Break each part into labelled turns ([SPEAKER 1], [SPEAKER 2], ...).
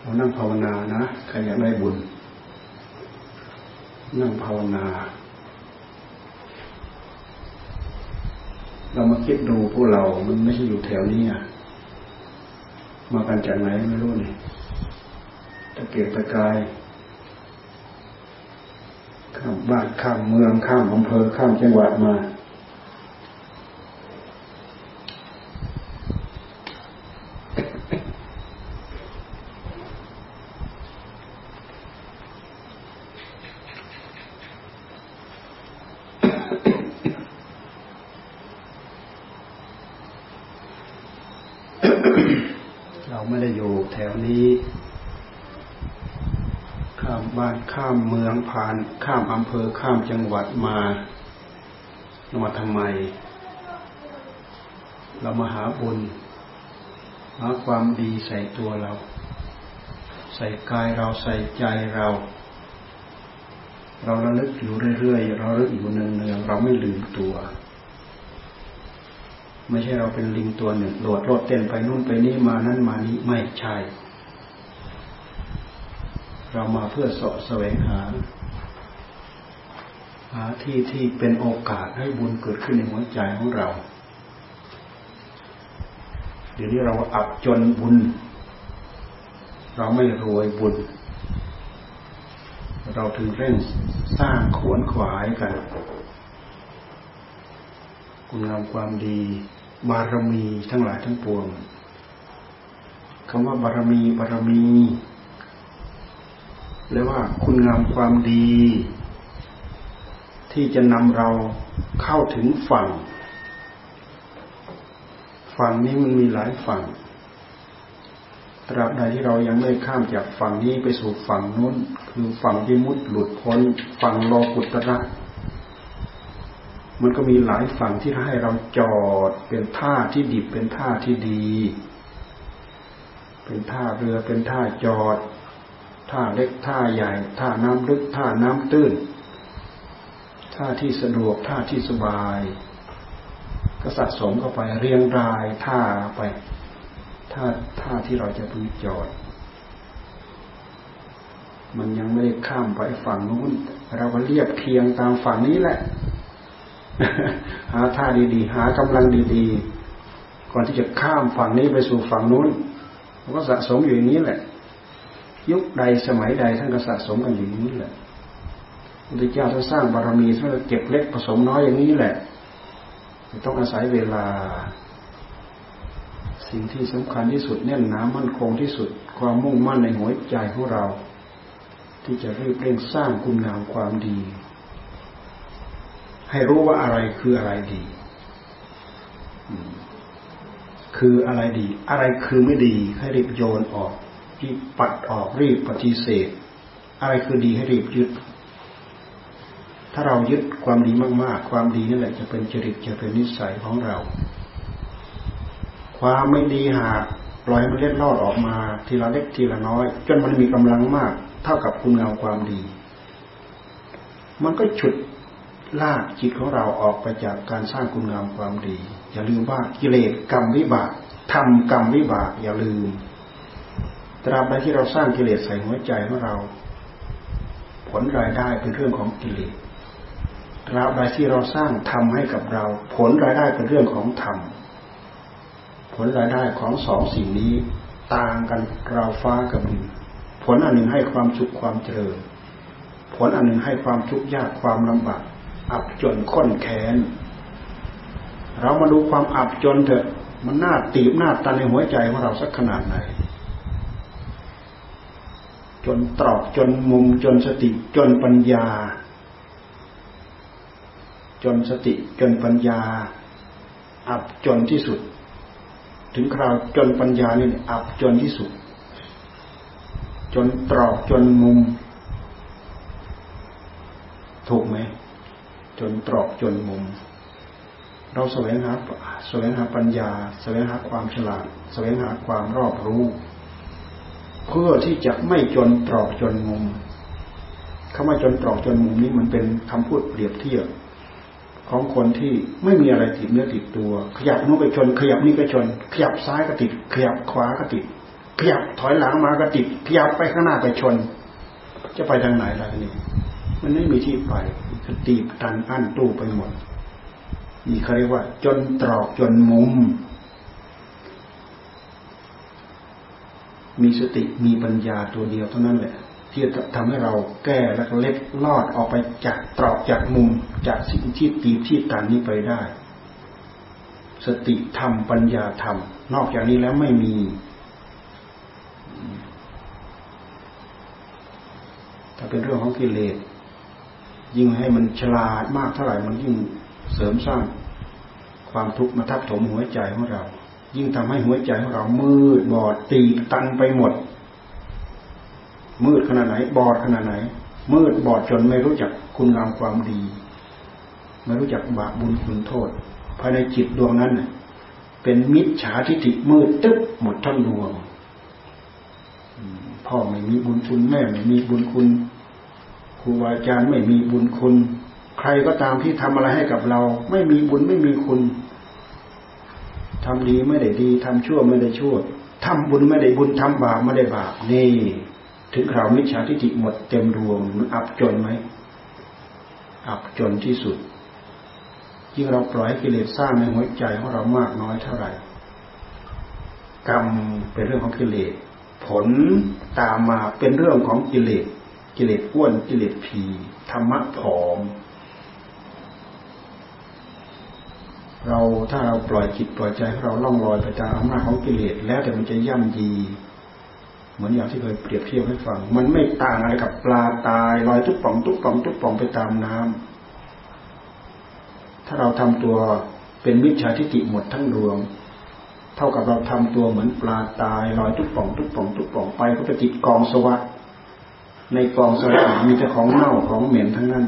[SPEAKER 1] เรานั่งภาวนานะใครอยากได้บุญ นั่งภาวนา เรามาคิดดูพวกเรา มันไม่ใช่อยู่แถวนี้อะมากันจากไหนไม่รู้นี่ตะเกียกตะกาย ข้ามบ้านข้ามเมืองข้ามอำเภอข้ามจังหวัดมาแถวนี้ ข้ามบ้าน ข้ามเมืองผ่านข้ามอำเภอข้ามจังหวัดมาเรามาทำไม เรามาหาบุญหาความดีใส่ตัวเรา ใส่กายเราใส่ใจเรา เราระลึกอยู่เรื่อยๆ เราระลึกอยู่เนืองๆเราไม่ลืมตัว ไม่ใช่เราเป็นลิงตัวหนึ่งโดดโลดเต้นไปนู่นไปนี่มานั่นมานี้ไม่ใช่ เรามาเพื่อสาะแสวงหาหาที่ที่เป็นโอกาสให้บุญเกิดขึ้นในหัวใจของเรา เดี๋ยวนี้เราอับจนบุญ เราไม่รวยบุญ เราถึงเร่งสร้างขวนขวายกัน คุณงามความดีบารมีทั้งหลายทั้งปวงคำว่าบารมีบารมี เรียกว่าคุณงามความดี ที่จะนำเราเข้าถึงฝั่ง ฝั่งนี้มันมีหลายฝั่งตราบใดที่เรายังไม่ข้ามจากฝั่งนี้ไปสู่ฝั่งนู้น คือฝั่งที่มุดหลุดพ้น ฝั่งโลกุตระมันก็มีหลายฝั่งที่ให้เราจอดเป็นท่าที่ดิบเป็นท่าที่ดี เป็นท่าเรือเป็นท่าจอด ท่าเล็กท่าใหญ่ท่าน้ำลึกท่าน้ำตื้นท่าที่สะดวกท่าที่สบาย ก็สะสมเข้าไปเรียงรายท่าไปท่าท่าที่เราจะพึงจอด มันยังไม่ได้ข้ามไปฝั่งนู้น เราก็เรียบเคียงตามฝั่งนี้แหละ หาท่าดีๆ หากำลังดีๆ ก่อนที่จะข้ามฝั่งนี้ไปสู่ฝั่งนู้นมันก็สะสมอยู่อย่างนี้แหละ ยุคใดสมัยใดท่านก็สะสมกันอย่างนี้แหละพระเจ้าท่านสร้างบารมีท่านเก็บเล็กผสมน้อยอย่างนี้แหละต้องอาศัยเวลา สิ่งที่สำคัญที่สุดแน่นหนามั่นคงที่สุด ความมุ่งมั่นในหัวใจของเรา ที่จะรีบเร่งสร้างคุณงามความดี ให้รู้ว่าอะไรคืออะไรดี คืออะไรดี อะไรคือไม่ดีให้รีบโยนออก รีบปัดออกรีบปฏิเสธ อะไรคือดีให้รีบยึด ถ้าเรายึดความดีมาก ๆ ความดีนั่นแหละจะเป็นจริตจะเป็นนิสัยของเรา ความไม่ดีหากปล่อยมันเล็ดลอดออกมา ทีละเล็กทีละน้อย จนมันมีกำลังมาก เท่ากับคุณงามความดี มันก็ฉุดลากจิตของเราออกไปจากการสร้างคุณงามความดี อย่าลืมว่ากิเลสกรรมวิบากทำกรรมวิบากอย่าลืม ตราบใดที่เราสร้างกิเลสใส่หัวใจของเรา ผลรายได้เป็นเรื่องของกิเลสตราบใดที่เราสร้างธรรมให้กับเรา ผลรายได้เป็นเรื่องของธรรมผลรายได้ของสองสิ่งนี้ ต่างกันเราฟ้ากับดินผลอันหนึ่งให้ความสุขความเจริญ ผลอันหนึ่งให้ความทุกข์ยากความลำบากอับจนข้นแขนเรามาดูความอับจนเถอะมันน่าตีบหน้าตันในหัวใจของเราสักขนาดไหน จนตรอกจนมุมจนสติจนปัญญา จนสติจนปัญญา อับจนที่สุด ถึงคราวจนปัญญานี่อับจนที่สุด จนตรอกจนมุม ถูกไหม จนตรอกจนมุม เราแสวงหาแสวงหาปัญญา แสวงหาความฉลาด แสวงหาความรอบรู้ เพื่อที่จะไม่จนตรอกจนมุมคำว่าจนตรอกจนมุมนี้มันเป็นคำพูดเปรียบเทียบของคนที่ไม่มีอะไรติดเนื้อติดตัว ขยับนู้นไปชน ขยับนี่ก็ชน ขยับซ้ายก็ติด ขยับขวาก็ติด ขยับถอยหลังมาก็ติด ขยับไปข้างหน้าไปชน จะไปทางไหนล่ะนี่มันไม่มีที่ไปก็ตีบตันอั้นตู้ไปหมดนี่เขาเรียกว่า จนตรอกจนมุม มีสติมีปัญญาตัวเดียวเท่านั้นแหละ ที่จะทำให้เราแก้และเล็ดลอดออกไปจากตรอกจากมุมจากสิ่งที่ตีที่ตันนี้ไปได้ สติธรรมปัญญาธรรม นอกจากนี้แล้วไม่มีถ้าเป็นเรื่องของกิเลสยิ่งให้มันฉลาดมากเท่าไหร่มันยิ่งเสริมสร้างความทุกข์มาทับถมหัวใจของเรา ยิ่งทำให้หัวใจของเรามืดบอดตีตันไปหมด มืดขนาดไหน บอดขนาดไหน มืดบอดจนไม่รู้จักคุณงามความดี ไม่รู้จักบาปบุญคุณโทษภายในจิตดวงนั้นเป็นมิจฉาทิฏฐิมืดตึ๊บหมดทั้งดวงพ่อไม่มีบุญคุณแม่ไม่มีบุญคุณครูอาจารย์ไม่มีบุญคุณ ใครก็ตามที่ทำอะไรให้กับเรา ไม่มีบุญไม่มีคุณ ทำดีไม่ได้ดีทำชั่วไม่ได้ชั่วทำบุญไม่ได้บุญทำบาปไม่ได้บาปนี่ ถึงคราวมิจฉาทิฏฐิหมดเต็มดวงมันอับจนไหมอับจนที่สุดยิ่งเราปล่อยกิเลสสร้างในหัวใจของเรามากน้อยเท่าไหร่ กรรมเป็นเรื่องของกิเลสผลตามมาเป็นเรื่องของกิเลสกิเลสอ้วนกิเลสผีธรรมะผอม เราถ้าเราปล่อยจิตปล่อยใจให้เราล่องลอยไปตามอำนาจของกิเลสแล้วแต่มันจะย่ำยี เหมือนอย่างที่เคยเปรียบเทียบให้ฟัง มันไม่ต่างอะไรกับปลาตายลอยทุกป่องทุกป่องทุกป่องไปตามน้ำถ้าเราทำตัวเป็นมิจฉาทิฏฐิหมดทั้งดวง เท่ากับเราทำตัวเหมือนปลาตายลอยทุกป่องทุกป่องทุกป่องไปก็ไปติดกองสวัสดในกองสลากมีแต่ของเน่าของเหม็นทั้งนั้น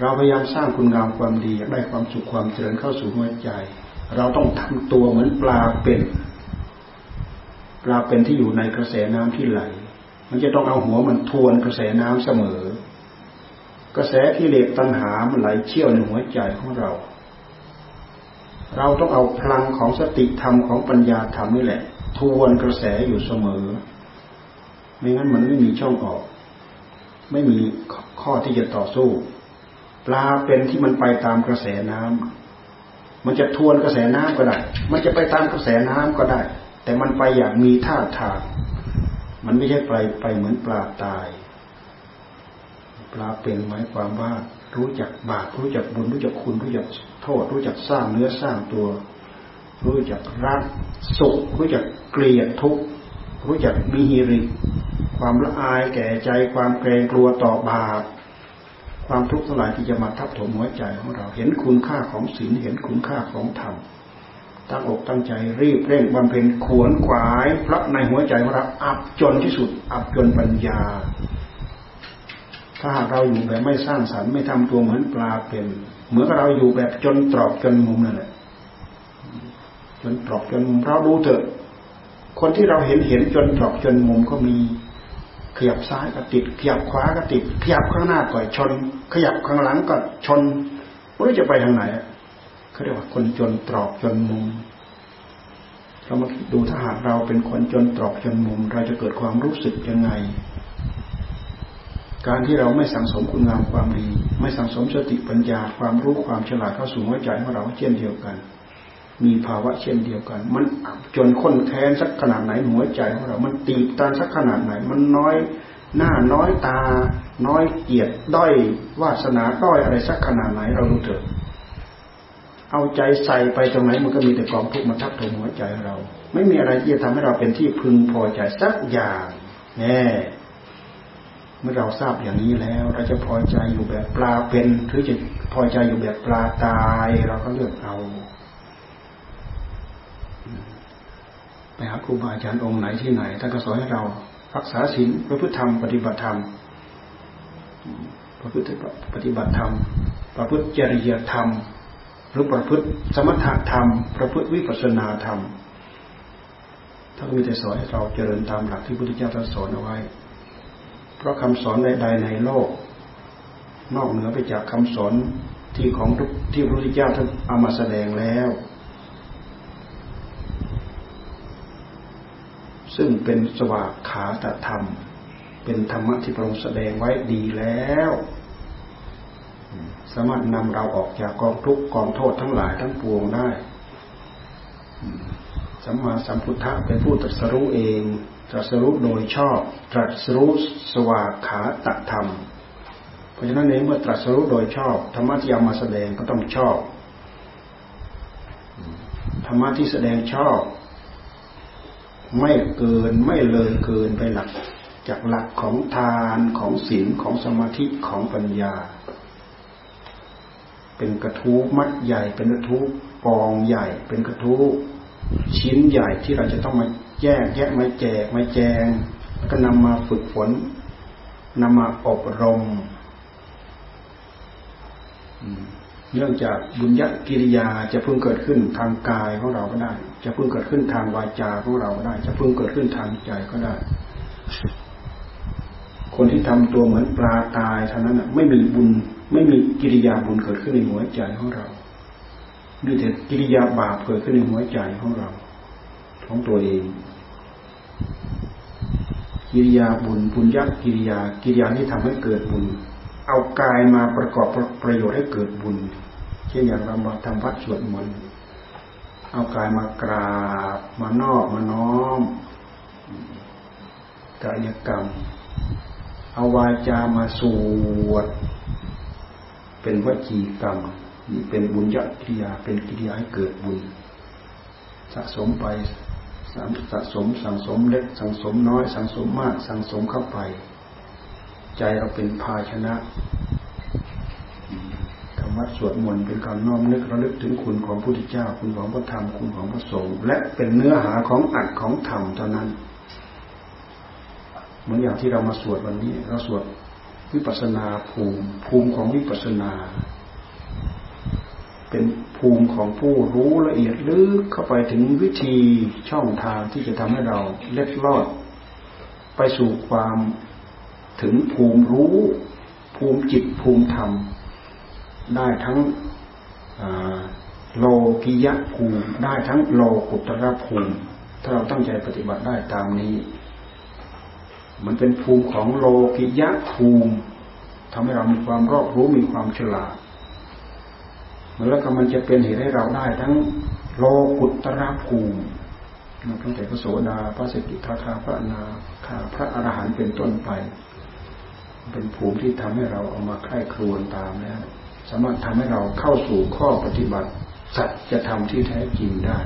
[SPEAKER 1] เราพยายามสร้างคุณงามความดีอยากได้ความสุขความเจริญเข้าสู่หัวใจ เราต้องทำตัวเหมือนปลาเป็น ปลาเป็นที่อยู่ในกระแสน้ำที่ไหล มันจะต้องเอาหัวมันทวนกระแสน้ำเสมอ กระแสที่เลสตัณหามันไหลเชี่ยวในหัวใจของเรา เราต้องเอาพลังของสติธรรมของปัญญาธรรมนี่แหละ ทวนกระแสอยู่เสมอ ไม่งั้นมันไม่มีช่องออก ไม่มีข้อที่จะต่อสู้ ปลาเป็นที่มันไปตามกระแสน้ำมันจะทวนกระแสน้ำก็ได้ มันจะไปตามกระแสน้ำก็ได้ แต่มันไปอย่างมีท่าทาง มันไม่ใช่ไปไปเหมือนปลาตาย ปลาเป็นหมายความว่ารู้จักบาปรู้จักบุญรู้จักคุณรู้จักโทษ รู้จักสร้างเนื้อสร้างตัว รู้จักรักสุข รู้จักเกลียดทุกข์รู้จักมีฮิริ ความละอายแก่ใจความเกรงกลัวต่อบาป ความทุกข์ทั้งหลายที่จะมาทับถมหัวใจของเรา เห็นคุณค่าของศีลเห็นคุณค่าของธรรมตั้งอกตั้งใจรีบเร่งบำเพ็ญขวนขวายเพราะในหัวใจของเราอับจนที่สุด อับจนปัญญา ถ้าหากเราอยู่แบบไม่สร้างสรรค์ไม่ทำตัวเหมือนปลาเป็น เหมือนเราอยู่แบบจนตรอกจนมุมนั่นแหละจนตรอกจนมุมเราดูเถอะ คนที่เราเห็นเห็นจนตรอกจนมุมก็มี ขยับซ้ายก็ติดขยับขวาก็ติดขยับข้างหน้าก็ชน ขยับข้างหลังก็ชนไม่รู้จะไปทางไหนเขาเรียกว่าคนจนตรอกจนมุมเรามาดูถ้าหากเราเป็นคนจนตรอกจนมุม เราจะเกิดความรู้สึกยังไง การที่เราไม่สังสมคุณงามความดี ไม่สังสมสติปัญญาความรู้ความฉลาดเข้าสู่หัวใจของเราเช่นเดียวกัน มีภาวะเช่นเดียวกัน มันจนค้นแค้นสักขนาดไหนหัวใจของเรา มันตีบตาสักขนาดไหน มันน้อยหน้าน้อยตา น้อยเกียรติด้อยวาสนาด้อยอะไรสักขนาดไหนเราดูเถอะ เอาใจใส่ไปตรงไหนมันก็มีแต่กองทุกข์มาทับถมหัวใจเรา ไม่มีอะไรที่จะทำให้เราเป็นที่พึงพอใจสักอย่างแน่เมื่อเราทราบอย่างนี้แล้ว เราจะพอใจอยู่แบบปลาเป็นหรือจะพอใจอยู่แบบปลาตายเราก็เลือกเอา ไปหาครูบาอาจารย์องค์ไหนที่ไหนท่านก็สอนให้เรารักษาศีลประพฤติธรรมปฏิบัติธรรมประพฤติปฏิบัติธรรม ประพฤติจริยธรรม หรือประพฤติสมถะธรรม ประพฤติวิปัสนาธรรมท่านมีแต่สอนให้เราเจริญตามหลักที่พระพุทธเจ้าท่านสอนเอาไว้ เพราะคำสอนใด ๆ ในโลก นอกเหนือไปจากคำสอนที่ของที่พระพุทธเจ้าท่านเอามาแสดงแล้ว ซึ่งเป็นสวากขาตธรรม เป็นธรรมะที่พระองค์แสดงไว้ดีแล้ว สามารถนำเราออกจากกองทุกข์กองโทษทั้งหลายทั้งปวงได้สัมมาสัมพุทธะเป็นผู้ตรัสรู้เองตรัสรู้โดยชอบตรัสรู้สวากขาตธรรม เพราะฉะนั้นเองเมื่อตรัสรู้โดยชอบธรรมะที่เอามาแสดงก็ต้องชอบธรรมะที่แสดงชอบ ไม่เกินไม่เลยเกินไปหลัก จากหลักของทานของศีลของสมาธิของปัญญา เป็นกระทู้มัดใหญ่เป็นกระทู้กองใหญ่ เป็นกระทู้ชิ้นใหญ่ที่เราจะต้องมาแยกแยะมาแจกมาแจงแล้วก็นำมาฝึกฝนนำมาอบรม เนื่องจากบุญญกิริยาจะเพิ่งเกิดขึ้นทางกายของเราก็ได้ จะเพิ่งเกิดขึ้นทางวาจาของเราก็ได้ จะเพิ่งเกิดขึ้นทางใจก็ได้ คนที่ทำตัวเหมือนปลาตายเท่านั้นไม่มีบุญ ไม่มีกิริยาบุญเกิดขึ้นในหัวใจของเรามีแต่กิริยาบาปเกิดขึ้นในหัวใจของเราของตัวเองกิริยาบุญบุญยักกิริยากิริยาที่ทำให้เกิดบุญ เอากายมาประกอบประโยชน์ให้เกิดบุญ เช่นอย่างเรามาทำวัดสวดมนต์เอากายมากราบมานอบมาน้อมกายกรรม เอาวาจามาสวด เป็นวจีกรรมนี่เป็นบุญญกิริยาเป็นกิริยาให้เกิดบุญ สะสมไปสสะสมสังสมเล็กสังสมน้อย สังสมมาก สังสมเข้าไป ใจเราเป็นภาชนะธรรมะสวดมนต์เป็นการน้อมนึกระลึกถึงคุณของพระพุทธเจ้า คุณของพระธรรมคุณของพระสงฆ์และเป็นเนื้อหาของอัดของธรรมเท่านั้นเหมือนอย่างที่เรามาสวดวันนี้ เราสวดวิปัสนาภูมิ ภูมิของวิปัสนา เป็นภูมิของผู้รู้ละเอียดลึกเข้าไปถึงวิธีช่องทางที่จะทำให้เราเล็ดลอด ไปสู่ความ ถึงภูมิรู้ ภูมิจิตภูมิธรรม ได้ทั้งโลกิยะภูมิ ได้ทั้งโลกุตระภูมิ ถ้าเราตั้งใจปฏิบัติได้ตามนี้ มันเป็นภูมิของโลกิยะภูมิทำให้เรามีความรอบรู้มีความฉลาดแล้วก็มันจะเป็นเหตุให้เราได้ทั้งโลกุตระภูมิตั้งแต่พระโสดาพระสกิทาคาพระนาคาพระอรหันต์เป็นต้นไป เป็นภูมิที่ทำให้เราเอามาใคร่ครวญตามแล้วสามารถทำให้เราเข้าสู่ข้อปฏิบัติ สัจธรรมที่แท้จริงได้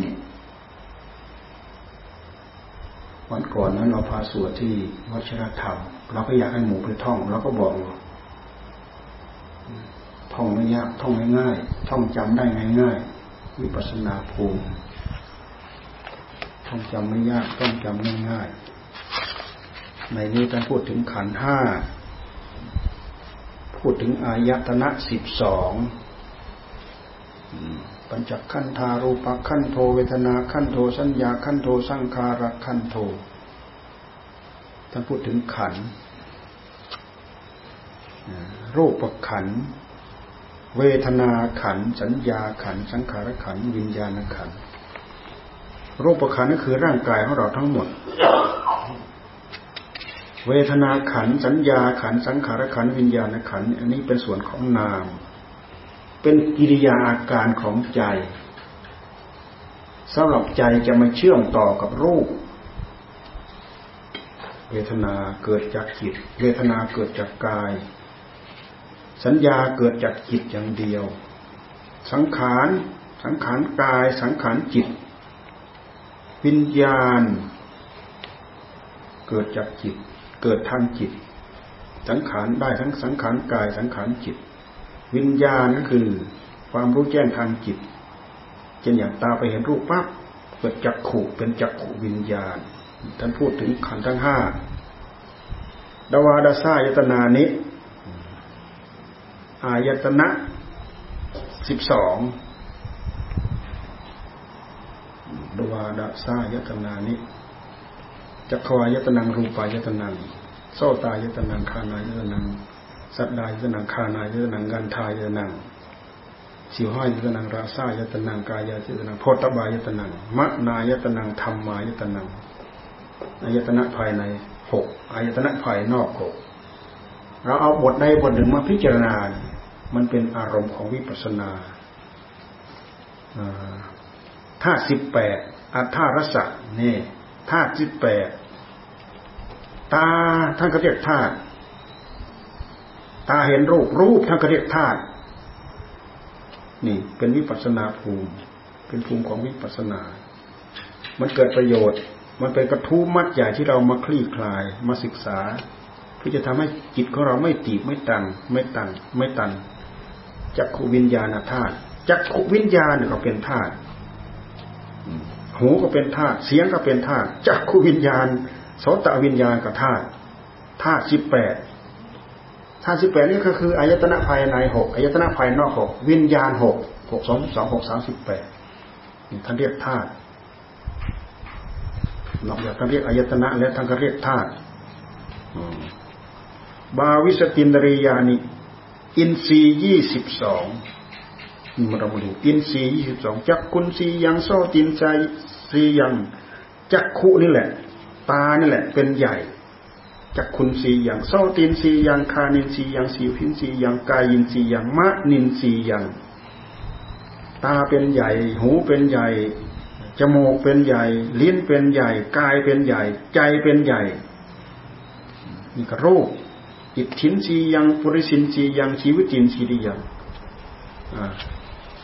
[SPEAKER 1] นี่วันก่อนนั้นเราพาสวดที่วัชรธรรมเราก็อยากให้หมู่ไปท่องเราก็บอกท่องไม่ยากท่องง่ายๆท่องจำได้ง่ายๆวิปัสนาภูมิท่องจำไม่ยากท่องจำง่ายๆ ในนี้การพูดถึงขันห้า พูดถึงอายตนะสิบสองปัญจขันธารูปขันโทเวทนาขันโทสัญญาขันโทสังขารขันโทท่านพูดถึงขัน รูปขัน เวทนาขัน สัญญาขัน สังขารขัน วิญญาณขัน รูปขันนั่คือร่างกายของเราทั้งหมด เวทนาขันสัญญาขันสังขารขันวิญญาณขันอันนี้เป็นส่วนของนาม เป็นกิริยาอาการของใจสำหรับใจจะมาเชื่อมต่อกับรูป เวทนาเกิดจากจิต เวทนาเกิดจากกาย สัญญาเกิดจากจิตอย่างเดียว สังขารสังขารกาย สังขารจิต วิญญาณ เกิดจากจิต เกิดทางจิต สังขารได้ทั้งสังขารกายสังขารจิต วิญญาณก็คือความรู้แจ้งทางจิตเช่นอย่างตาไปเห็นรูปปั๊บเกิดจักขู่เป็นจักขูวิญญาณ ท่านพูดถึงขันธ์ทั้งห้าดาวาดาซายตนานิอายตนะสิบสองดวาดาซายตนานิ จักรวายตนังรูปายตนังโสตายตนังคานายตนัง สัตดายตนังคานายตนังกันทายตนังสิวห้อยยตนังราซายตนังกายยตนังโพธบายตนังมะนายตนังธรรมายตนังอายตนะภายในหกอายตนะภายนอกหกเราเอาบทใดบทหนึ่งมาพิจารณา มันเป็นอารมณ์ของวิปัสสนาธาตุสิบแปดอัฏฐารสะนี่ ธาตุสิบแปดตาท่านก็เรียกธาตุตาเห็นรูปรูปท่านก็เรียกธาตุนี่เป็นวิปัสนาภูมิ เป็นภูมิของวิปัสนา มันเกิดประโยชน์ มันเป็นกระทู้มัดใหญ่ที่เรามาคลี่คลายมาศึกษาเพื่อจะทำให้จิตของเราไม่ตีบไม่ตันไม่ตันไม่ตันจักขวิญญาณธาตุจักขวิญญาณก็เป็นธาตุ หูก็เป็นธาตุเสียงก็เป็นธาตุจักขวิญญาณโสตวิญญาณกับธาตุธาตุสิบแปดธาตุสิบแปดนี่ก็คืออายตนะภายในหกอายตนะภายนอกหกวิญญาณหกหกสองสองหกสามสิบแปดท่านเรียกธาตุนอกจากท่านเรียกอายตนะแล้วท่านก็เรียกธาตุบาวิสตินริยานิอินทรียี่สิบสอง เรามาดูอินทรีย์ยี่สิบสองจักคุณสียังโซตินใจสียังจักขุนี่แหละ ตานี่แหละ เป็นใหญ่จักคุณสีย่างโซตินสีย่างคานินสีย่างสีพินสีย่างกายินสีย่างมะนินสีย่างตาเป็นใหญ่ หูเป็นใหญ่จมูกเป็นใหญ่ ลิ้นเป็นใหญ่ กายเป็นใหญ่ ใจเป็นใหญ่นี่ก็รูปอิทธินสียังปุริสินสียังชีวิตินสีดียัง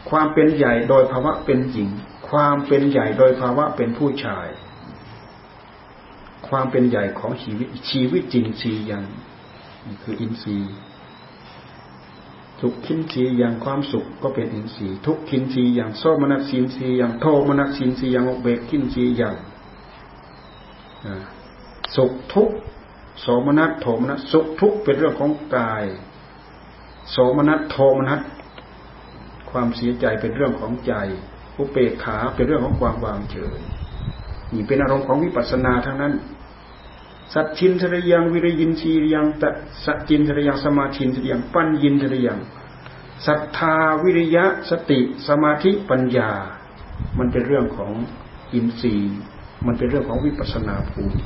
[SPEAKER 1] ความเป็นใหญ่โดยภาวะเป็นหญิง ความเป็นใหญ่โดยภาวะเป็นผู้ชาย ความเป็นใหญ่ของชีวิตชีวิตจินรียังนี่คืออินทรีย์สุขขินทรีย์อย่างความสุขก็เป็นอินทรีย์ ทุกขินทรีย์อย่างโซมนัสสินทรีย์อย่างโทมนัสสินทรีย์อย่างเบกขินทรีย์อย่างสุขทุกโสมนัสโทมนัสสุขทุกเป็นเรื่องของกาย โสมนัสโทมนัส ความเสียใจเป็นเรื่องของใจอุเปกขาเป็นเรื่องของความวางเฉยนี่เป็นอารมณ์ของวิปัสสนาทั้งนั้น สัจชินทรยังวิริยินชียังตสัจจินทรยังสมาธินทรยังปัญญินทรยังศรัทธาวิริยะสติสมาธิปัญญา มันเป็นเรื่องของอินทรีย์มันเป็นเรื่องของวิปัสสนาภูมิ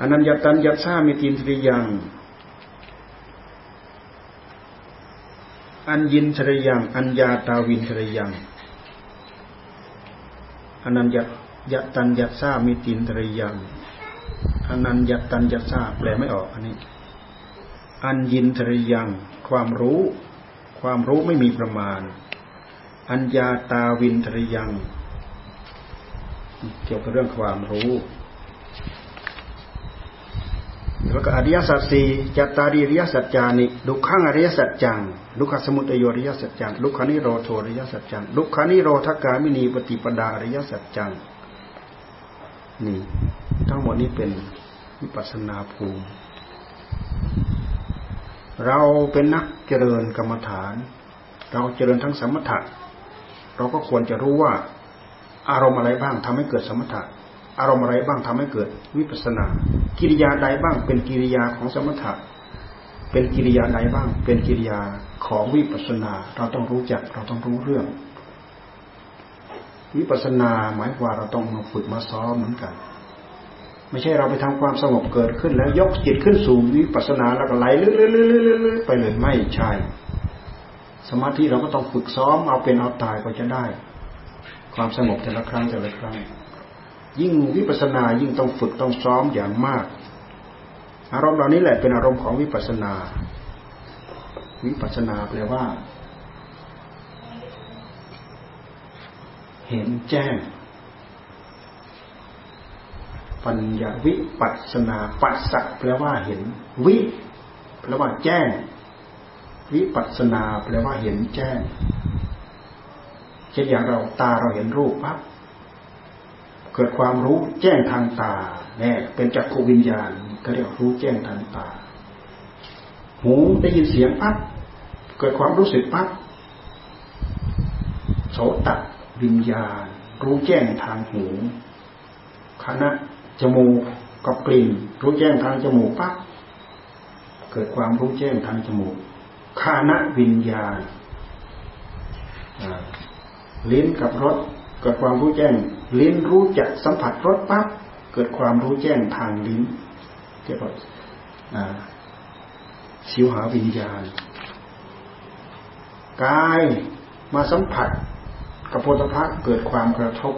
[SPEAKER 1] อนัญญตัญญาชามิตินทริยัง อัญญินชรยัง อัญญาตาวินชรยังอนัญญยตัญญาซามิตินทรยังอนัญญตัญญาซาแปลไม่ออกอันนี้ อัญญินทรยัง ความรู้ ความรู้ไม่มีประมาณ อัญญาตาวินทรยัง เกี่ยวกับเรื่องความรู้ แล้วก็อริยสัจสี่จัตตาริริยสัจจานิดุขังอริยสัจจังดุขสมุทัยอริยสัจจังดุขานิโรโทอริยสัจจังดุขานิโรธกามินีปฏิปดาอริยสัจจังนี่ทั้งหมดนี้เป็นวิปัสนาภูมิ เราเป็นนักเจริญกรรมฐาน เราเจริญทั้งสมถะเราก็ควรจะรู้ว่าอารมณ์อะไรบ้างทำให้เกิดสมถะ อารมณ์อะไรบ้างทำให้เกิดวิปัสนา กิริยาใดบ้าง เป็นกิริยาของสมถะ เป็นกิริยาใดบ้าง เป็นกิริยาของวิปัสนา เราต้องรู้จักเราต้องรู้เรื่อง วิปัสนาหมายว่าเราต้องมาฝึกมาซ้อมเหมือนกันไม่ใช่เราไปทำความสงบเกิดขึ้นแล้วยกจิตขึ้นสู่วิปัสนาแล้วก็ไหลเลื่อยๆไปเลยไม่ใช่ สมาธิเราก็ต้องฝึกซ้อมเอาเป็นเอาตายก็จะได้ ความสงบแต่ละครั้งแต่ละครั้ง ยิ่งวิปัสสนายิ่งต้องฝึกต้องซ้อมอย่างมาก อารมณ์เหล่านี้แหละเป็นอารมณ์ของวิปัสสนา วิปัสสนาแปลว่า เห็นแจ้ง ปัญญาวิปัสนาปัสสะแปลว่าเห็น วิแปลว่าแจ้ง วิปัสนาแปลว่าเห็นแจ้งเช่นอย่างเราตาเราเห็นรูปปั๊บ เกิดความรู้แจ้งทางตาเนี่ยเป็นจักรวิญญาณก็เรียกรู้แจ้งทางตา หูได้ยินเสียงปั๊บเกิดความรู้สึกปั๊บโสตวิญญาณ รู้แจ้งทางหูคณะจมูกกับกลิ่น รู้แจ้งทางจมูกปั๊บเกิดความรู้แจ้งทางจมูกคานะวิญญาณลิ้นกับรสเกิดความรู้แจ้ง ลิ้นรู้จักสัมผัสรสปั๊บเกิดความรู้แจ้งทางลิ้นเรียกว่าชิวหาวิญญาณกายมาสัมผัสกับโพธิภะเกิดความกระทบ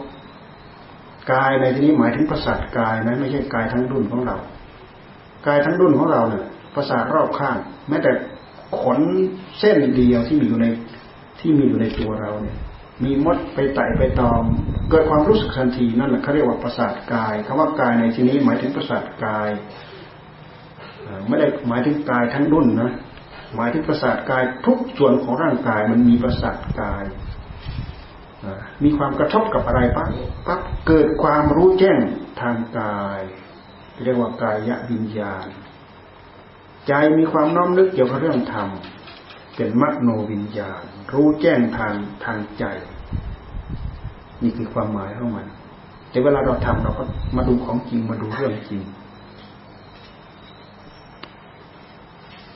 [SPEAKER 1] กายในที่นี้หมายถึงประสาทกายนะไม่ใช่กายทั้งดุนของเรา กายทั้งดุนของเราเนี่ยประสาทรอบข้าง แม้แต่ขนเส้นเดียวที่มีอยู่ในที่มีอยู่ในตัวเราเนี่ย มีมดไปไต่ไปตอม เกิดความรู้สึกทันทีนั่นแหละเขาเรียกว่าประสาทกายคำว่ากายในที่นี้หมายถึงประสาทกายไม่ได้หมายถึงกายทั้งดุนนะหมายถึงประสาทกายทุกส่วนของร่างกายมันมีประสาทกายมีความกระทบกับอะไรปั๊บปั๊บเกิดความรู้แจ้งทางกาย เรียกว่ากายวิญญาณ ใจมีความน้อมนึกเกี่ยวกับเรื่องธรรมเป็นมโนวิญญาณ รู้แจ้งทางทางใจ นี่คือความหมายของมันแต่เวลาเราทำเราก็มาดูของจริงมาดูเรื่องจริง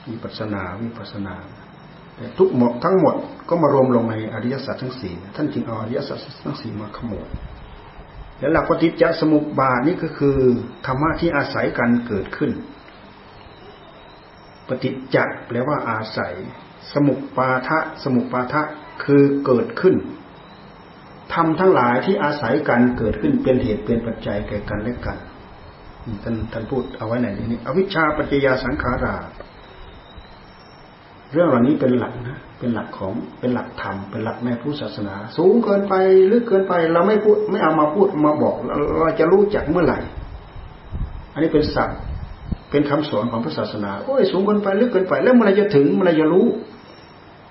[SPEAKER 1] วิปัสนาวิปัสนาแต่ทุกหมดทั้งหมดก็มารวมลงในอริยสัจทั้งสี่ท่านจึงเอาอริยสัจทั้งสี่มาขโมยแล้วหลักปฏิจจสมุปบาทนี่ก็คือธรรมะที่อาศัยกันเกิดขึ้น ปฏิจจแปลว่าอาศัย สมุปปาทะสมุปปาทะคือเกิดขึ้น ทำทั้งหลายที่อาศัยกันเกิดขึ้นเป็นเหตุเป็นปัจจัยแก่กันและกันท่านท่านพูดเอาไว้ไหนนี้อวิชชาปัจจยาสังขารา เรื่องเหล่านี้เป็นหลักนะเป็นหลักของเป็นหลักธรรมเป็นหลักในพุทธศาสนา สูงเกินไปลึกเกินไป เราไม่พูดไม่เอามาพูดมาบอกเราจะรู้จักเมื่อไหร่ อันนี้เป็นศัพท์เป็นคำสอนของพระศาสนาโอ้ยสูงเกินไปลึกเกินไป แล้วเมื่อไรจะถึงเมื่อไรจะรู้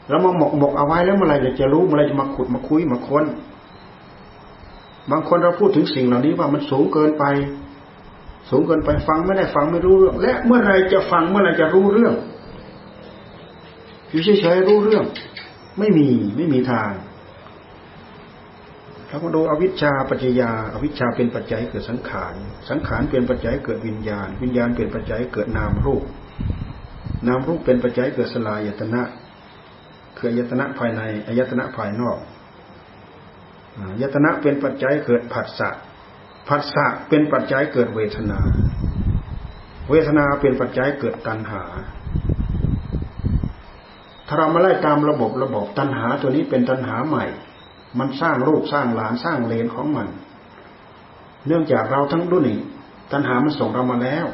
[SPEAKER 1] เรามาหมกหมกเอาไว้แล้วเมื่อไรจะรู้เมื่อไรจะมาขุดมาคุยมาค้น บางคนเราพูดถึงสิ่งเหล่านี้ว่ามันสูงเกินไป สูงเกินไปฟังไม่ได้ฟังไม่รู้เรื่อง และเมื่อไรจะฟังเมื่อไรจะรู้เรื่องอยู่เฉยๆรู้เรื่อง ไม่มีไม่มีทางเรามาดูอวิชชาปัจจยาอวิชชาเป็นปัจจัยเกิดสังขาร สังขารเป็นปัจจัยเกิดวิญญาณ วิญญาณเป็นปัจจัยเกิดนามรูป นามรูปเป็นปัจจัยเกิดสลายตนะคืออายตนะภายในอายตนะภายนอก ยตนะเป็นปัจจัยเกิดผัสสะผัสสะเป็นปัจจัยเกิดเวทนา เวทนาเป็นปัจจัยเกิดตัณหา ถ้าเรามาไล่ตามระบบระบบตัณหาตัวนี้เป็นตัณหาใหม่ มันสร้างลูกสร้างหลานสร้างเลนของมัน เนื่องจากเราทั้งดุนี่ตัณหามันส่งเรามาแล้ว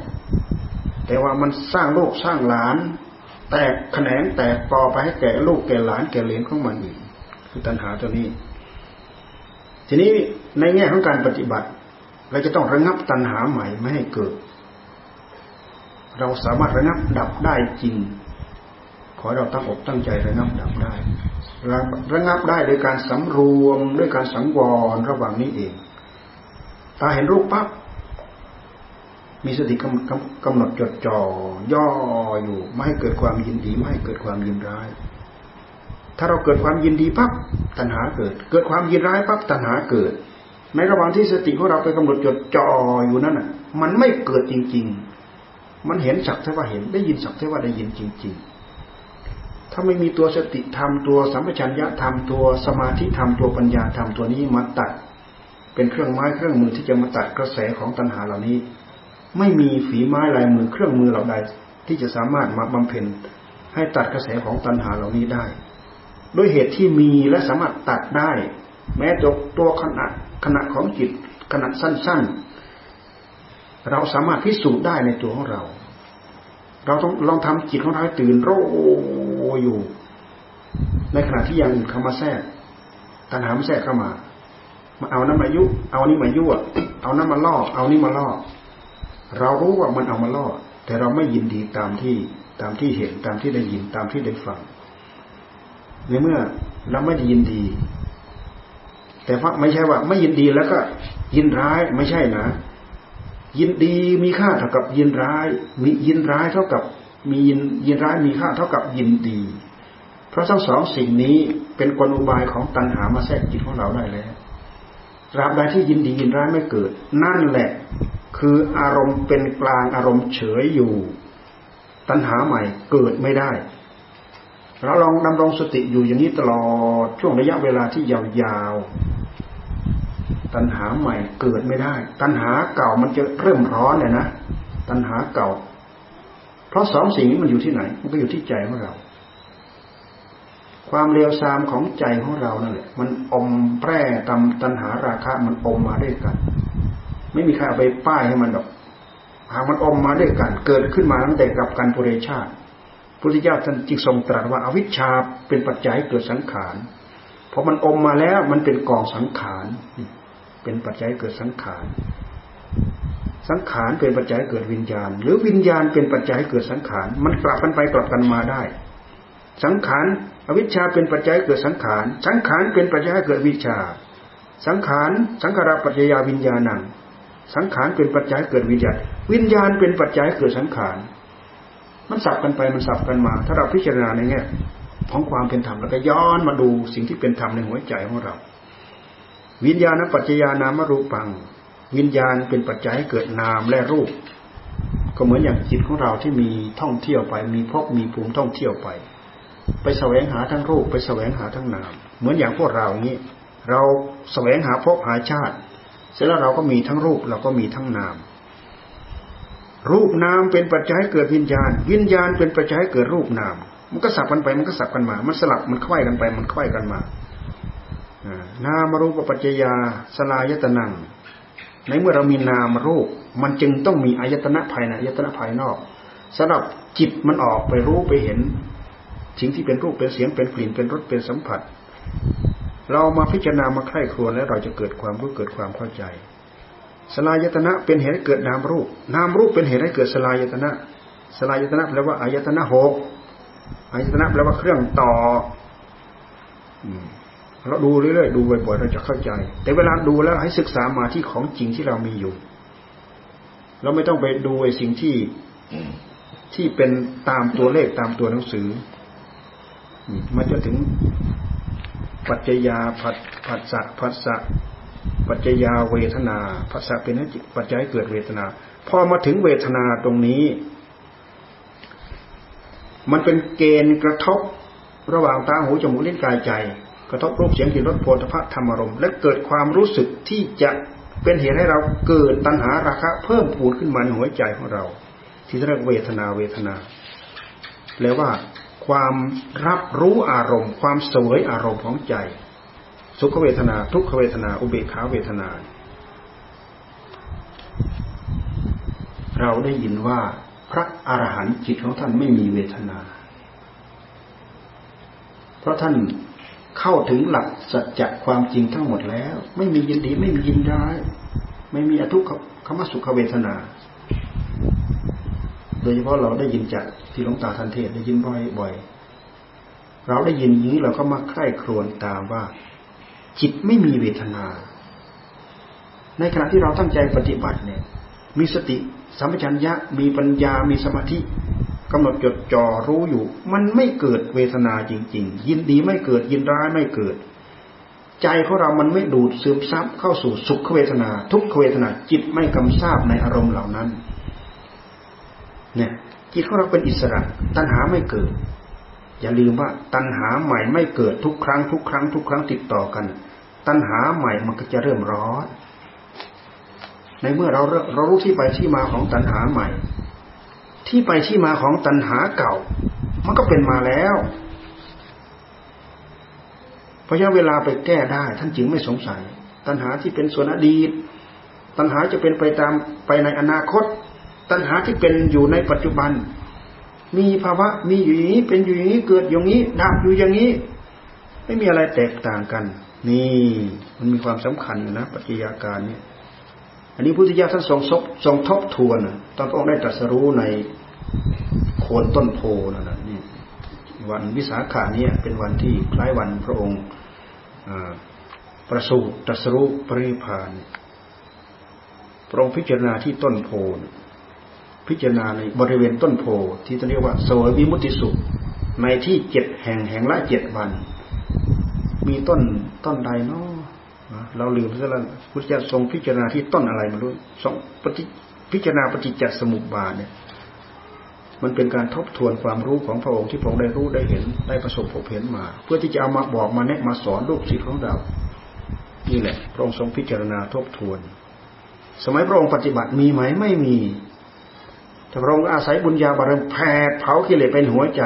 [SPEAKER 1] แต่ว่ามันสร้างลูกสร้างหลาน แตกแขนงแตกปอไปให้แก่ลูกแก่หลานแก่เลนของมันอีกคือตัณหาตัวนี้ ทีนี้ในแง่ของการปฏิบัติ เราจะต้องระงับตัณหาใหม่ไม่ให้เกิด เราสามารถระงับดับได้จริง ขอเราตั้งอกตั้งใจระงับดับได้ระระงับได้โดยการสำรวมด้วยการสังวรระหว่างนี้เอง ตาเห็นรูปปั๊บมีสติกำหนดจดจ่อย่ออยู่ ไม่ให้เกิดความยินดี ไม่ให้เกิดความยินร้าย ถ้าเราเกิดความยินดีปั๊บตัณหาเกิด เกิดความยินร้ายปั๊บตัณหาเกิด ในระหว่างที่สติของเราไปกำหนดจดจ่ออยู่นั่นน่ะ มันไม่เกิดจริง ๆ มันเห็นสักเท่ว่าเห็นได้ยินสักเท่ว่าได้ยินจริง ๆ ถ้าไม่มีตัวสติธรรมตัวสัมปชัญญะธรรมตัวสมาธิธรรมตัวปัญญาธรรมตัวนี้มาตัด เป็นเครื่องไม้เครื่องมือที่จะมาตัดกระแสของตัณหาเหล่านี้ ไม่มีฝีไม้ลายมือเครื่องมือเหล่าใดที่จะสามารถมาบำเพ็ญให้ตัดกระแสของตัณหาเหล่านี้ได้ ด้วยเหตุที่มีและสามารถตัดได้ แม้ตัวตัวขณะขณะของจิตขณะสั้น ๆ เราสามารถพิสูจน์ได้ในตัวของเรา เราต้องลองทำจิตของเราให้ตื่นโรอยู่ ในขณะที่ย่างเข้ามาแทรกตัณหามแทรกเข้ามา มาเอานั้นมายุ เอานี้มายั่วเอานั้นมาล่อ เอานี้มาล่อ เรารู้ว่ามันเอามาล่อ แต่เราไม่ยินดีตามที่ตามที่เห็นตามที่ได้ยินตามที่ได้ฟัง ในเมื่อเราไม่ได้ยินดี แต่ว่าไม่ใช่ว่า ไม่ยินดีแล้วก็ ยินร้ายไม่ใช่นะ ยินดีมีค่าเท่ากับยินร้าย มียินร้ายเท่ากับ มียินยินร้ายมีค่าเท่ากับยินดี เพราะทั้งสองสิ่งนี้เป็นกลอุบายของตัณหามาแทรกจิตของเราได้แล้วตราบใดที่ยินดียินร้ายไม่เกิด นั่นแหละ คืออารมณ์เป็นกลางอารมณ์เฉยอยู่ ตัณหาใหม่เกิดไม่ได้ เราลองดำรงสติอยู่อย่างนี้ตลอดช่วงระยะเวลาที่ยาวๆ ตัณหาใหม่เกิดไม่ได้ ตัณหาเก่ามันจะเริ่มร้อนเลยนะ ตัณหาเก่า เพราะสองสิ่งนี้มันอยู่ที่ไหน มันก็อยู่ที่ใจของเรา ความเรียวซามของใจของเรานั่นแหละ มันอมแปร่ตำตัณหาราคะมันอมมาด้วยกัน ไม่มีใครเอาไปป้ายให้มันหรอกหากมันอมมาด้วยกัน เกิดขึ้นมาตั้งแต่กับการปุเรชาติ พุทธเจ้าท่านจึงทรงตรัสว่าอาวิชชาเป็นปัจจัยเกิดสังขารพอมันอมมาแล้วมันเป็นกองสังขารเป็นปัจจัยเกิดสังขารสังขารเป็นปัจจัยเกิดวิญญาณ หรือวิญญาณเป็นปัจจัยเกิดสังขารมันกลับกันไปกลับกันมาได้ สังขารอวิชชาเป็นปัจจัยเกิดสังขารสังขารเป็นปัจจัยเกิดวิชา สังขารสังขารปัจจยาวิญญาณังสังขารเป็นปัจจัยเกิดวิญญาณ วิญญาณเป็นปัจจัยเกิดสังขาร มันสับกันไปมันสับกันมา ถ้าเราพิจารณาในแง่ของความเป็นธรรมแล้วก็ย้อนมาดูสิ่งที่เป็นธรรมในหัวใจของเรา วิญญาณปัจจยานามรูปัง วิญญาณเป็นปัจจัยให้เกิดนามและรูป ก็เหมือนอย่างจิตของเราที่มีท่องเที่ยวไป มีพบมีภูมิท่องเที่ยวไป ไปแสวงหาทั้งรูป ไปแสวงหาทั้งนาม เหมือนอย่างพวกเรานี้ เราแสวงหาพบหาชาติ เสร็จแล้วเราก็มีทั้งรูปเราก็มีทั้งนาม รูปนามเป็นปัจจัยเกิดวิญญาณ วิญญาณเป็นปัจจัยเกิดรูปนาม มันก็สับกันไปมันก็สับกันมา มันสลับมันควยกันไปมันควยกันมานามรูปปัจจยาสลายตนังในเมื่อเรามีนามรูป มันจึงต้องมีอายตนะภายในอายตนะภายนอกสำหรับจิตมันออกไปรู้ไปเห็น สิ่งที่เป็นรูปเป็นเสียงเป็นกลิ่นเป็นรสเป็นสัมผัส เรามาพิจารณามาใคร่ครวญแล้วเราจะเกิดความรู้เกิดความเข้าใจ สลายตนะเป็นเหตุให้เกิดนามรูป นามรูปเป็นเหตุให้เกิดสลายตนะ สลายตนะแปลว่าอายตนะหกอายตนะแปลว่าเครื่องต่อเราดูเรื่อยๆดูบ่อยๆเราจะเข้าใจ แต่เวลาดูแล้วให้ศึกษามาที่ของจริงที่เรามีอยู่ เราไม่ต้องไปดูไอ้สิ่งที่ที่เป็นตามตัวเลขตามตัวหนังสือมันจะถึงปัจจยาผัดผัสสะผัสสะ ปัจจยาเวทนาภาษาเป็นจิตปัจจัยเกิดเวทนา พอมาถึงเวทนาตรงนี้ มันเป็นเกณฑ์กระทบระหว่างตาหูจมูกลิ้นกายใจ กระทบรูปเสียงกลิ่นรสโผฏฐัพธรรมารมณ์และเกิดความรู้สึกที่จะเป็นเหตุให้เราเกิดตัณหาราคะ เพิ่มพูนขึ้นมาในหัวใจของเรา ที่เรียกเวทนาเวทนาแปลว่า ความรับรู้อารมณ์ ความสวยอารมณ์ของใจ สุขเวทนา ทุกขเวทนา อุเบกขาเวทนา เราได้ยินว่าพระอรหันต์จิตของท่านไม่มีเวทนา เพราะท่านเข้าถึงหลักสัจจะความจริงทั้งหมดแล้ว ไม่มียินดีไม่มียินร้าย ไม่มีอทุกขมสุขเวทนา โดยเฉพาะเราได้ยินจากที่หลวงตาทันเทศได้ยินบ่อยๆเราได้ยินอย่างนี้เราก็มาใคร่ครวญตามว่า จิตไม่มีเวทนา ในขณะที่เราตั้งใจปฏิบัติเนี่ย มีสติสัมปชัญญะมีปัญญามีสมาธิกำหนดจดจ่อรู้อยู่ มันไม่เกิดเวทนาจริง ๆ ยินดีไม่เกิดยินร้ายไม่เกิด ใจของเรามันไม่ดูดซึมซับเข้าสู่สุขเวทนา ทุกขเวทนาจิตไม่กำซาบในอารมณ์เหล่านั้น เนี่ยจิตของเราเป็นอิสระ ตัณหาไม่เกิด อย่าลืมว่าตัณหาใหม่ไม่เกิดทุกครั้งทุกครั้งทุกครั้งติดต่อกัน ตัณหาใหม่มันก็จะเริ่มร้อนในเมื่อเราเรารู้ที่ไปที่มาของตัณหาใหม่ ที่ไปที่มาของตัณหาเก่า มันก็เป็นมาแล้ว เพราะฉะนั้นเวลาไปแก้ได้ ท่านจึงไม่สงสัย ตัณหาที่เป็นส่วนอดีต ตัณหาจะเป็นไปตามไปในอนาคต ตัณหาที่เป็นอยู่ในปัจจุบัน มีภาวะมีอยู่อย่างนี้เป็นอยู่อย่างนี้เกิดอย่างนี้ดับอยู่อย่างนี้ ไม่มีอะไรแตกต่างกัน นี่มันมีความสำคัญนะปัจจัยาการเนี่ยอันนี้พุทธิยถาท่านทรงซบทรงทบทวนตอนพระองค์ได้ตรัสรู้ในโคนต้นโพนั่นแหละนี่วันวิสาขาเนี่ยเป็นวันที่คล้ายวันพระองค์ประสูติตรัสรู้ปริพานพระองค์พิจารณาที่ต้นโพ พิจารณาในบริเวณต้นโพที่เรียกว่าโสวิมุติสุข ในที่เจ็ดแห่งแห่งละเจ็ดวัน มีต้นต้นใดเนาะเราลืมซะแล้วพุทธเจ้าทรงพิจารณาที่ต้นอะไรมาด้วยทรงปฏิพิจารณาปฏิจจสมุปบาทเนี่ย มันเป็นการทบทวนความรู้ของพระองค์ที่พระองค์ได้รู้ได้เห็นได้ประสบพบเห็นมา เพื่อที่จะเอามาบอกมาแนะมาสอนลูกศิษย์ของเรา นี่แหละ พระองค์ทรงพิจารณาทบทวน สมัยพระองค์ปฏิบัติมีไหมไม่มี แต่พระองค์อาศัยบุญญาบารมีแผดเผากิเลสเป็นหัวใจ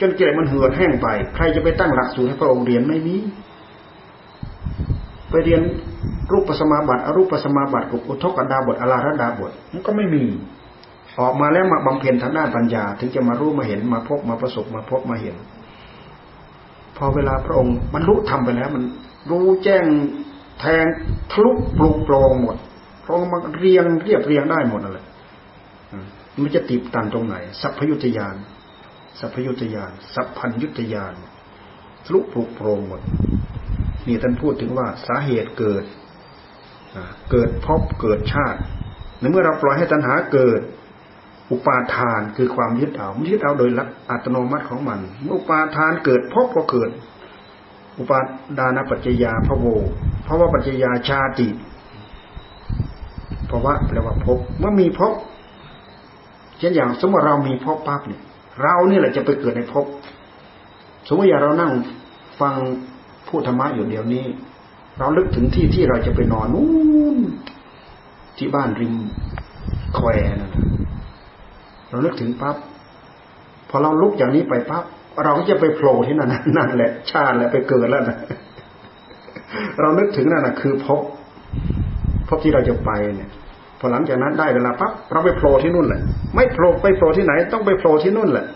[SPEAKER 1] จนกิเลสมันเหือดแห้งไป ใครจะไปตั้งหลักสูตรให้พระองค์เรียนไม่มีไปเรียนรูปสมาบัติอรูปสมาบัติกุอุทกดาบทอลาระดาบทมันก็ไม่มี ออกมาแล้วมาบำเพ็ญทางด้านปัญญา ถึงจะมารู้มาเห็นมาพบมาประสบมาพบมาเห็น พอเวลาพระองค์บรรลุธรรมไปแล้ว มันรู้แจ้งแทงทะลุปลุกปรงหมดพระองค์มาเรียงเรียบเรียงได้หมดเลย มันจะติดตันตรงไหน สัพพยุตยาน สัพพยุตยาน สัพพัญยุตยานทะลุปลุกโปรงหมดนี่ท่านพูดถึงว่าสาเหตุเกิดเกิดพบเกิดชาติในเมื่อเราปล่อยให้ตัณหาเกิด อุปาทานคือความยึดเอามันยึดเอาโดยลักอัตโนมัติของมัน เมื่ออุปาทานเกิดพบก็เกิด อุปาดานปัจจยาพระโวเพราะว่าปัจจยาชาติเพราะว่าแปลว่าพบเมื่อมีพบ เช่นอย่างสมมติเรามีพบปั๊บเนี่ย เรานี่แหละจะไปเกิดในพบสมมติอย่างเรานั่งฟังพูดธรรมะอยู่เดี๋ยวนี้ เราลึกถึงที่ที่เราจะไปนอนนู่นที่บ้านริมแควนั่นเราลึกถึงปั๊บพอเราลุกอย่างนี้ไปปั๊บเราก็จะไปโผล่ที่นั่นนั่นแหละ ชาติแหละไปเกิดแล้วนะเรานึกถึงนั่นนะคือพบพบที่เราจะไปเนี่ย พอหลังจากนั้นได้เวลาปั๊บเราไปโผล่ที่นู่นแหละ ไม่โผล่ไปโผล่ที่ไหน ต้องไปโผล่ที่นู่นแหละ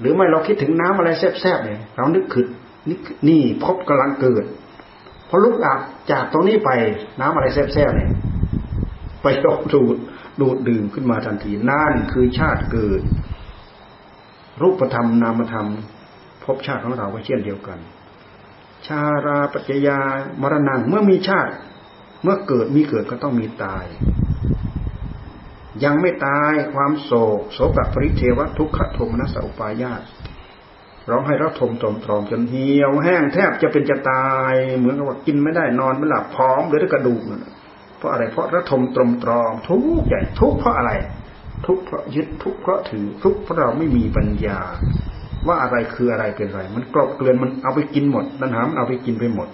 [SPEAKER 1] หรือไม่เราคิดถึงน้ำอะไรแซ่บๆเนี่ยเรานึกขึ้นนี่นี่พบกำลังเกิดพอลุกอาบจากตรงนี้ไปน้ำอะไรแซ่บๆเนี่ยไปดกดูดดูดดื่มขึ้นมาทันทีนั่นคือชาติเกิด รูปธรรมนามธรรมพบชาติของเราก็เช่นเดียวกัน ชาราปัจจยามรณงเมื่อมีชาติ เมื่อเกิดมีเกิดก็ต้องมีตาย ยังไม่ตายความโศกโศกปริเทวทุกขโทมนัสอุปายาตร้องให้เราทมตรมตรอมจนเหี่ยวแห้งแทบจะเป็นจะตาย เหมือนกับว่ากินไม่ได้นอนไม่หลับพร้อมเลือแต่กระดูกเพราะอะไรเพราะระทมตรมตรอมทุกใหญ่ทุกเพราะอะไร ทุกเพราะยึดทุกเพราะถือทุกเพราะเราไม่มีปัญญา ว่าอะไรคืออะไรเป็นอะไร มันกรอบเกลือนมันเอาไปกินหมดนันหามันเอาไปกินไปหมด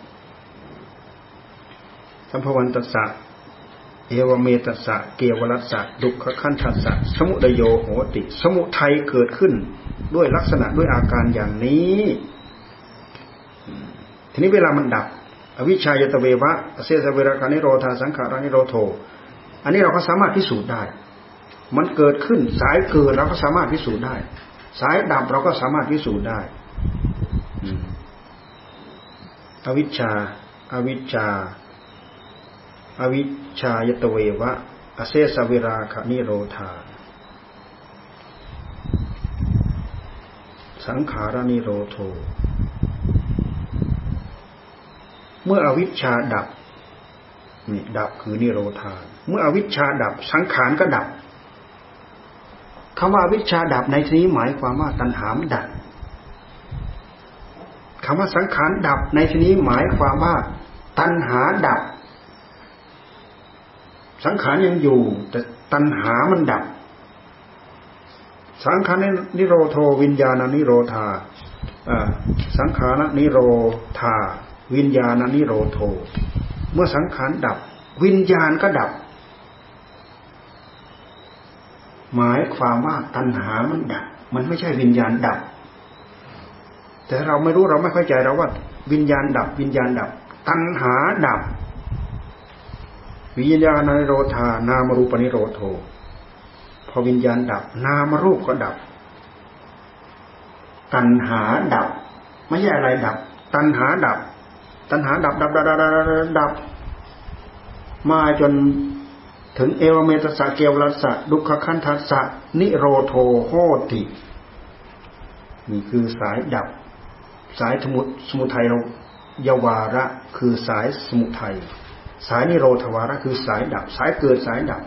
[SPEAKER 1] สัมภวันตัสสะเอวเมตัสสะเกวรัสสะดุขขันธัสสะสมุทโยโหติ สมุทัยเกิดขึ้นด้วยลักษณะด้วยอาการอย่างนี้ ทีนี้เวลามันดับ อวิชายตเววะเสสเวรากานิโรธาสังขารานิโรโท อันนี้เราก็สามารถพิสูจน์ได้ มันเกิดขึ้นสายเกิดเราก็สามารถพิสูจน์ได้ สายดับเราก็สามารถพิสูจน์ได้อวิชชา อวิชชา อวิชชายตเววะ อเสสเวราคานิโรธา สังขารนิโรโท เมื่ออวิชชาดับนี่ดับคือนิโรธา เมื่ออวิชชาดับ สังขารก็ดับคำว่าวิชาดับในที่นี้หมายความว่าตัณหามดับคำว่าสังขารดับในที่นี้หมายความว่า ตัณหาดับ สังขารยังอยู่ แต่ตัณหามันดับ สังขารนิโรโทวิญญาณนิโรธาสังขารนิโรธา วิญญาณนิโรโท เมื่อสังขารดับ วิญญาณก็ดับ หมายความว่าตัณหามันดับ มันไม่ใช่วิญญาณดับ แต่เราไม่รู้เราไม่เข้าใจเราว่า วิญญาณดับ วิญญาณดับ ตัณหาดับ วิญญาณนิโรธานามรูปนิโรโทพอวิญญาณดับ นามรูปก็ดับ ตัณหาดับ ไม่ใช่อะไรดับ ตัณหาดับ ตัณหาดับดับดับดับดับ มาจนถึงเอวเมตสะเกวรัสสะดุขคันทัสสะนิโรโทโหตินี่คือสายดับ สายสมุสมุทัยเรายวาระ คือสายสมุทัย สายนิโรธวาระคือสายดับ สายเกิดสายดับ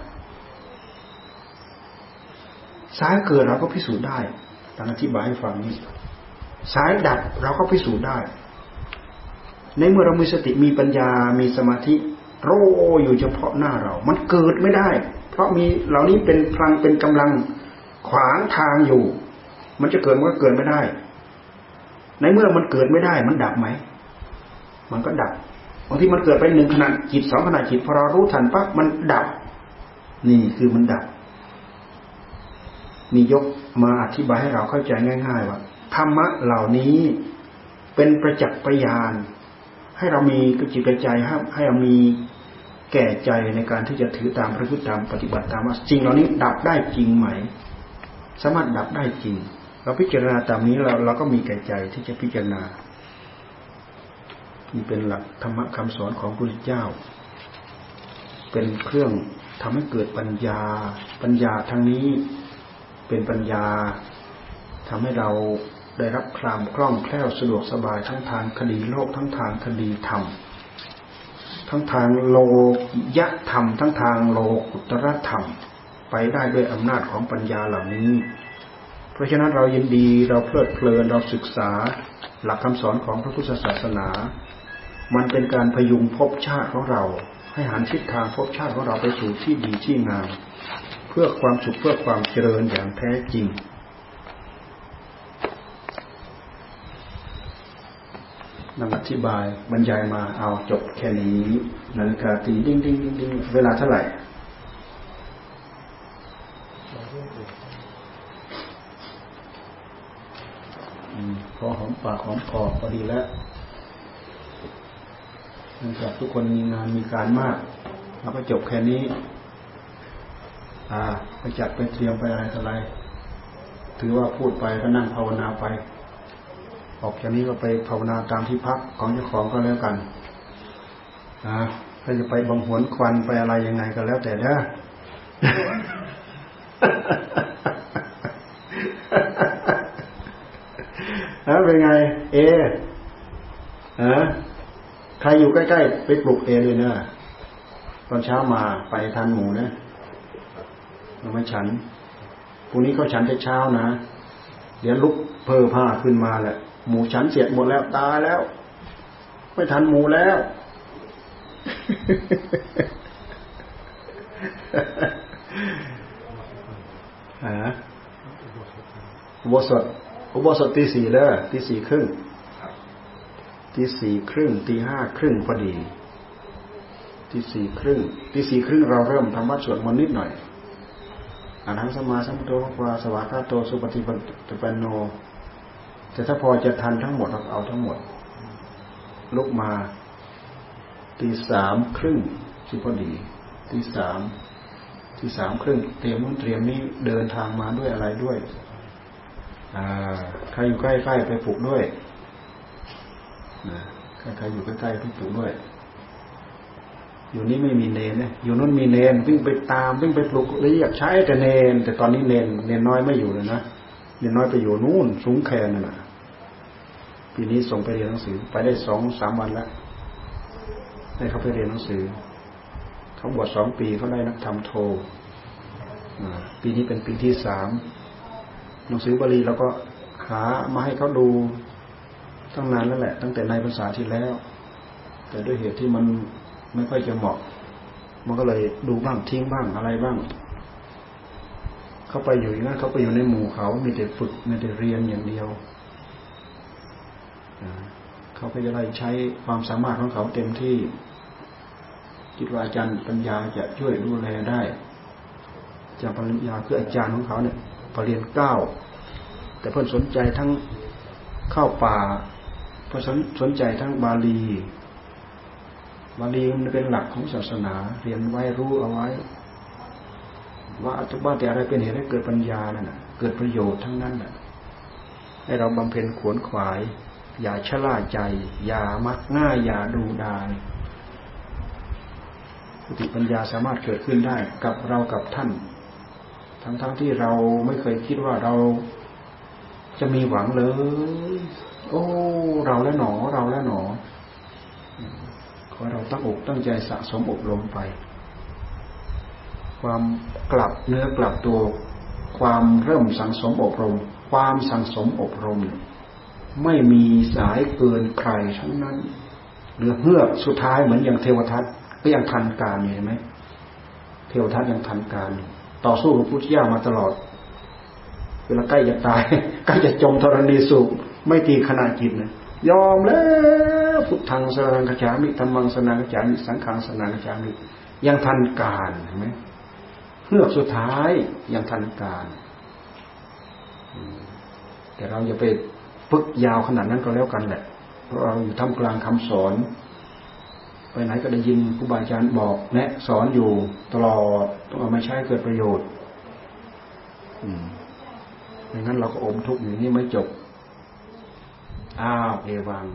[SPEAKER 1] สายเกิดเราก็พิสูจน์ได้ตามอธิบายให้ฟังนี้ สายดับเราก็พิสูจน์ได้ ในเมื่อเรามีสติมีปัญญา มีสมาธิโรอยู่เฉพาะหน้าเรา มันเกิดไม่ได้ เพราะมีเหล่านี้เป็นพลังเป็นกำลังขวางทางอยู่ มันจะเกิดมันก็เกิดไม่ได้ ในเมื่อมันเกิดไม่ได้ มันดับไหม มันก็ดับ บางทีมันเกิดไปหนึ่งขณะจิตสองขณะจิตพอเรารู้ทันปั๊บมันดับ นี่คือมันดับมียกมาอธิบายให้เราเข้าใจง่าย ๆ ว่าธรรมะเหล่านี้เป็นประจักษ์พยาน ให้เรามีกจิตกระใจให้ให้เรามีแก่ใจในการที่จะถือตามพระพุทธธรรมปฏิบัติตามว่าจริงเหล่านี้ดับได้จริงไหม สามารถดับได้จริง เราพิจารณาตามนี้เราเราก็มีแก่ใจที่จะพิจารณา นี่เป็นหลักธรรมะคำสอนของพระพุทธเจ้า เป็นเครื่องทำให้เกิดปัญญา ปัญญาทั้งนี้เป็นปัญญาทำให้เราได้รับคลามคล่องแคล่วสะดวกสบายทั้งทางคดีโลกทั้งทางคดีธรรม ทั้งทางโลยะธรรม ทั้งทางโลกุตรธรรม ไปได้ด้วยอำนาจของปัญญาเหล่านี้ เพราะฉะนั้นเรายินดีเราเพลิดเพลินเราศึกษาหลักคำสอนของพระพุทธศาสนา มันเป็นการพยุงภพชาติของเรา ให้หันทิศทางภพชาติของเราไปสู่ที่ดีที่งามเพื่อความสุขเพื่อความเจริญอย่างแท้จริง ดังอธิบายบรรยายมาเอาจบแค่นี้นาฬิกาตีดิ้งดิ้งดิ้งดิ้งเวลาเท่าไหร่พอหอมปากหอมคอพอดีแล้ว นื่องจากทุกคนมีงานมีการมากเราก็จบแค่นี้ อ่าไปจัดไปเตรียมไปอะไรอะไร ถือว่าพูดไปก็นั่งภาวนาไป ออกจากนี้ก็ไปภาวนาตามที่พักของเจ้าของก็แล้วกันนะถ้าจะไปบังหวนควันไปอะไรยังไงก็แล้วแต่เด้อแล้วเป็นไง เอฮะ ใครอยู่ใกล้ ๆ ไปปลุกเอเลยนะตอนเช้ามาไปทานหมูนะเราไม่ฉันพรุ่งนี้เขาฉันแต่เช้านะ เดี๋ยวลุกเพอผ้าขึ้นมาแหละ หมูฉันเสียดหมดแล้วตายแล้ว ไม่ทันหมูแล้วฮะอุโบสถอุโบสถตีสี่เด้อตีสี่ครึ่ง ตีสี่ครึ่งตีห้าครึ่งพอดีตีสี่ครึ่งตีสี่ครึ่งเราเริ่มทำวัดสวดมนต์นิดหน่อยอานังสมาสัมพุทโธพระสวากาโตสุปฏิปันโน แต่ถ้าพอจะทันทั้งหมดเราเอาทั้งหมด ลุกมาตีสามครึ่งสิพอดีตีสามตีสามครึ่งเตรียมนู้นเตรียมนี้เดินทางมาด้วยอะไรด้วยใครอยู่ใกล้ๆไปปลุกด้วย นะใครอยู่ใกล้ๆไปปลุกด้วย อยู่นี่ไม่มีเนนนะอยู่นู้นมีเนนวิ่งไปตามวิ่งไปปลุกเรียกใช้แต่เนน แต่ตอนนี้เนนเนนน้อยไม่อยู่เลยนะเนนน้อยไปอยู่นู่นสูงแคนน่ะปีนี้ส่งไปเรียนหนังสือ ไปได้สองสามวันแล้วได้เขาไปเรียนหนังสือเขาบวชสองปีเขาได้นักธรรมโทปีนี้เป็นปีที่สามหนังสือบาลีเราก็หามาให้เขาดู ตั้งนานแล้วแหละ ตั้งแต่ในภาษาที่แล้ว แต่ด้วยเหตุที่มันไม่ค่อยจะเหมาะ มันก็เลยดูบ้างทิ้งบ้างอะไรบ้าง เขาไปอยู่อย่างนั้นเขาไปอยู่ในหมู่เขามีแต่ฝึกมีแต่เรียนอย่างเดียวเขาก็จะได้ใช้ความสามารถของเขาเต็มที่คิดว่าอาจารย์ปัญญาจะช่วยดูแลได้อาจารย์ปัญญาคืออาจารย์ของเขาเนี่ยปรริญญาเก้าแต่เพื่อนสนใจทั้งเข้าป่า เพื่อนสนใจทั้งบาลี บาลีมันเป็นหลักของศาสนา เรียนไว้รู้เอาไว้ ว่าทุกบ้านแต่อะไรเป็นเหตุให้เกิดปัญญานั่นเกิดประโยชน์ทั้งนั้นน่ะ ให้เราบำเพ็ญขวนขวาย อย่าชะล่าใจ อย่ามักง่ายอย่าดูดายสติปัญญาสามารถเกิดขึ้นได้กับเรากับท่าน ทั้งๆทที่เราไม่เคยคิดว่าเราจะมีหวังเลย โอ้ เราแล้วหนอ เราแล้วหนอ ขอเราตั้งอกตั้งใจสะสมอบรมไป ความกลับเนื้อกลับตัว ความเริ่มสังสมอบรม ความสังสมอบรม ไม่มีสายเกินใครทั้งนั้นเหลือเฮือสุดท้ายเหมือนอย่างเทวทัตก็ยังทันการเห็นไหมเทวทัตยังทันการ ต่อสู้กับพุทธเจ้ามาตลอด เวลาใกล้จะตายใกล้จะจมธรณีสูบ ไม่ตีขณะจิตนะยอมแล้วพุทธังสนังกจามิธรรมังสนังกจามิสังขังสนังกจามิยังทันการเห็นไหมเพื่อสุดท้ายยังทันการ แต่เราอย่าไปปึกยาวขนาดนั้นก็แล้วกันแหละ เพราะเราอยู่ท่ามกลางคำสอนไปไหนก็ได้ยินครูบาอาจารย์บอก แนะสอนอยู่ตลอดต้องเอามาใช้เกิดประโยชน์ อืมอย่างนั้นเราก็อมทุกข์อย่างนี้ไม่จบ อ้าวเอวัง